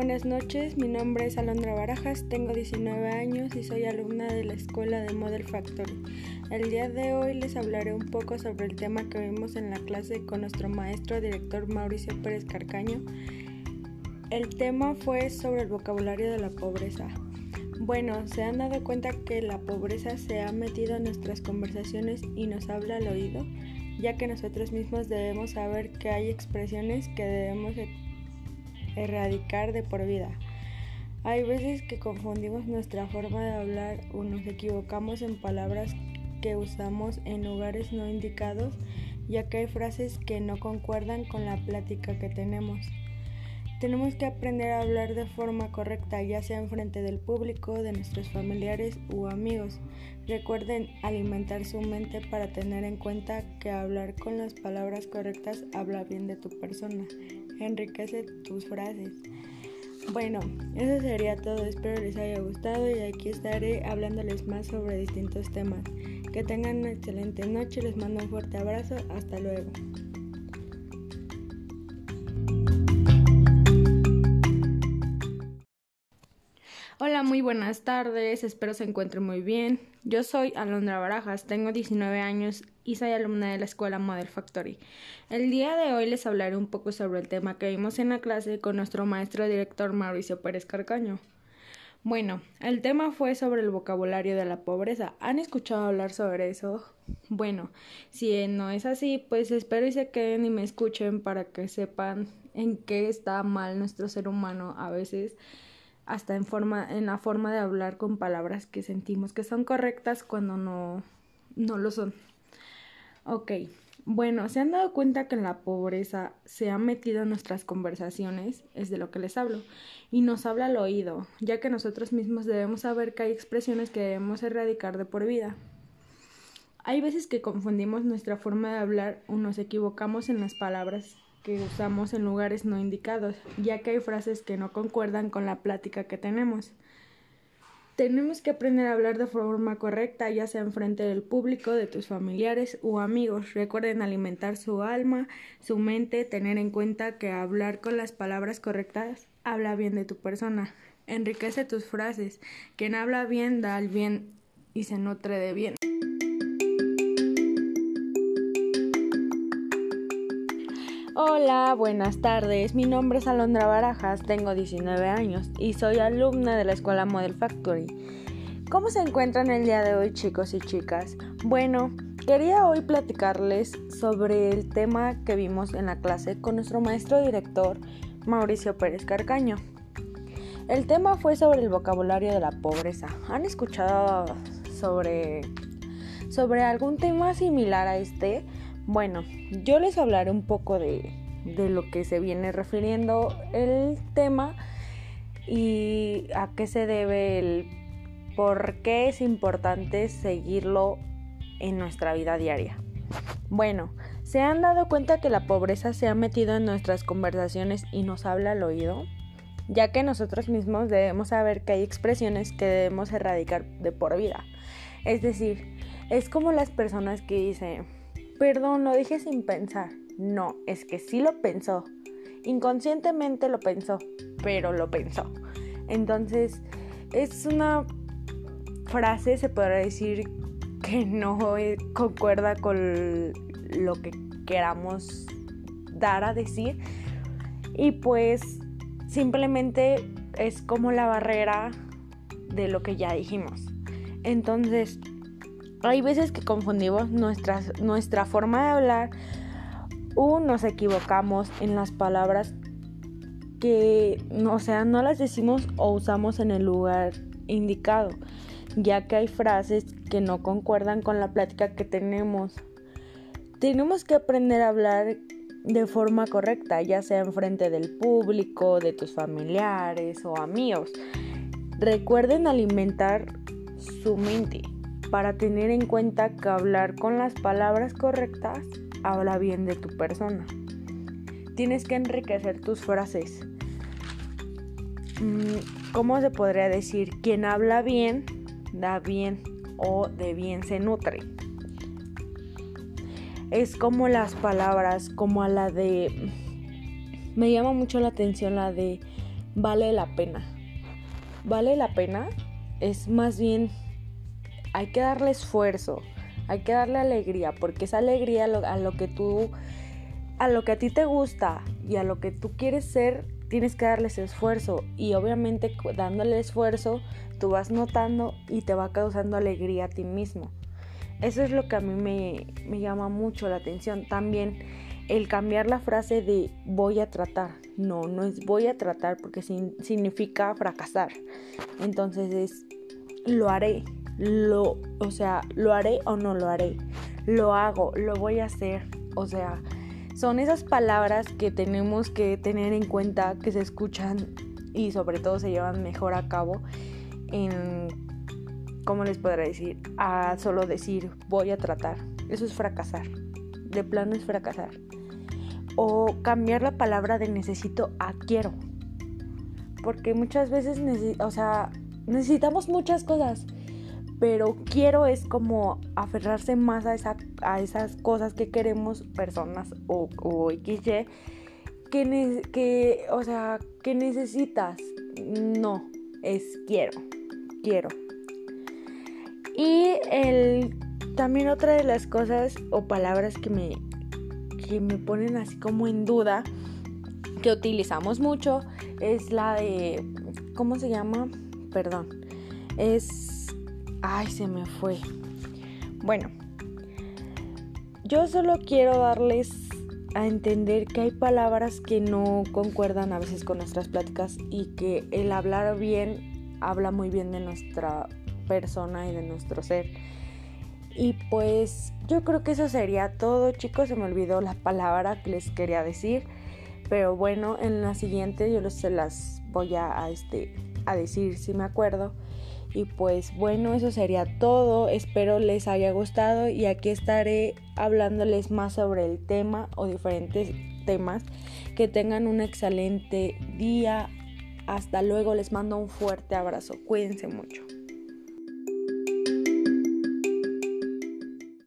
buenas noches. Mi nombre es Alondra Barajas, tengo 19 años y soy alumna de la escuela de Model Factory. El día de hoy les hablaré un poco sobre el tema que vimos en la clase con nuestro maestro director Mauricio Pérez Carcaño. El tema fue sobre el vocabulario de la pobreza. Bueno, se han dado cuenta que la pobreza se ha metido en nuestras conversaciones y nos habla al oído, ya que nosotros mismos debemos saber que hay expresiones que debemos erradicar de por vida. Hay veces que confundimos nuestra forma de hablar o nos equivocamos en palabras que usamos en lugares no indicados, ya que hay frases que no concuerdan con la plática que tenemos. Tenemos que aprender a hablar de forma correcta, ya sea en frente del público, de nuestros familiares u amigos. Recuerden alimentar su mente para tener en cuenta que hablar con las palabras correctas habla bien de tu persona enriquece tus frases. Bueno, eso sería todo, espero les haya gustado y aquí estaré hablándoles más sobre distintos temas. Que tengan una excelente noche, les mando un fuerte abrazo, hasta luego. Hola, muy buenas tardes, espero se encuentren muy bien. Yo soy Alondra Barajas, tengo 19 años y soy alumna de la escuela Model Factory. El día de hoy les hablaré un poco sobre el tema que vimos en la clase con nuestro maestro director Mauricio Pérez Carcaño. Bueno, el tema fue sobre el vocabulario de la pobreza. ¿Han escuchado hablar sobre eso? Bueno, si no es así, pues espero y se queden y me escuchen para que sepan en qué está mal nuestro ser humano a veces hasta en, forma, en la forma de hablar con palabras que sentimos que son correctas cuando no, no lo son. Ok, bueno, ¿se han dado cuenta que la pobreza se ha metido en nuestras conversaciones? Es de lo que les hablo. Y nos habla al oído, ya que nosotros mismos debemos saber que hay expresiones que debemos erradicar de por vida. Hay veces que confundimos nuestra forma de hablar o nos equivocamos en las palabras que usamos en lugares no indicados, ya que hay frases que no concuerdan con la plática que tenemos. Tenemos que aprender a hablar de forma correcta, ya sea en frente del público, de tus familiares o amigos. Recuerden alimentar su alma, su mente, tener en cuenta que hablar con las palabras correctas habla bien de tu persona. Enriquece tus frases. Quien habla bien da el bien y se nutre de bien. Hola, buenas tardes. Mi nombre es Alondra Barajas, tengo 19 años y soy alumna de la escuela Model Factory. ¿Cómo se encuentran el día de hoy, chicos y chicas? Bueno, quería hoy platicarles sobre el tema que vimos en la clase con nuestro maestro director Mauricio Pérez Carcaño. El tema fue sobre el vocabulario de la pobreza. ¿Han escuchado sobre sobre algún tema similar a este? Bueno, yo les hablaré un poco de, lo que se viene refiriendo el tema y a qué se debe el por qué es importante seguirlo en nuestra vida diaria. Bueno, ¿se han dado cuenta que la pobreza se ha metido en nuestras conversaciones y nos habla al oído? Ya que nosotros mismos debemos saber que hay expresiones que debemos erradicar de por vida. Es decir, es como las personas que dicen, Perdón, lo dije sin pensar. No, es que sí lo pensó. Inconscientemente lo pensó, pero lo pensó. Entonces, es una frase, se podrá decir, que no concuerda con lo que queramos dar a decir. Y pues simplemente es como la barrera de lo que ya dijimos. Entonces, hay veces que confundimos nuestra forma de hablar o nos equivocamos en las palabras que, o sea, no las decimos o usamos en el lugar indicado, ya que hay frases que no concuerdan con la plática que tenemos. Tenemos que aprender a hablar de forma correcta, ya sea en frente del público, de tus familiares o amigos. Recuerden alimentar su mente para tener en cuenta que hablar con las palabras correctas habla bien de tu persona. Tienes que enriquecer tus frases. Mm, ¿Cómo se podría decir? Quien habla bien, da bien o de bien se nutre. Es como las palabras, como a la de... Me llama mucho la atención la de vale la pena. Vale la pena es más bien hay que darle esfuerzo, hay que darle alegría, porque esa alegría a lo, que tú, a lo que a ti te gusta y a lo que tú quieres ser, tienes que darles esfuerzo y obviamente dándole esfuerzo tú vas notando y te va causando alegría a ti mismo. Eso es lo que a mí me, me llama mucho la atención. También el cambiar la frase de voy a tratar. No, no es voy a tratar porque significa fracasar. Entonces es lo haré. Lo, o sea, lo haré o no lo haré. Lo hago, lo voy a hacer. O sea, son esas palabras que tenemos que tener en cuenta, que se escuchan y sobre todo se llevan mejor a cabo en, ¿cómo les podré decir? A solo decir voy a tratar. Eso es fracasar. De plano es fracasar o cambiar la palabra de necesito a quiero. Porque muchas veces, o sea, necesitamos muchas cosas, pero quiero es como aferrarse más a, esa, a esas cosas que queremos, personas o, o XY, que, que, o sea, que necesitas. No, es quiero, quiero. Y el, también otra de las cosas o palabras que me, que me ponen así como en duda, que utilizamos mucho, es la de, ¿cómo se llama? Perdón, es, ay, se me fue. Bueno, yo solo quiero darles a entender que hay palabras que no concuerdan a veces con nuestras pláticas y que el hablar bien habla muy bien de nuestra persona y de nuestro ser. Y pues yo creo que eso sería todo, chicos. Se me olvidó la palabra que les quería decir. Pero bueno, en la siguiente yo se las voy a, este, a decir si me acuerdo. Y pues bueno, eso sería todo. Espero les haya gustado y aquí estaré hablándoles más sobre el tema o diferentes temas. Que tengan un excelente día. Hasta luego, les mando un fuerte abrazo. Cuídense mucho.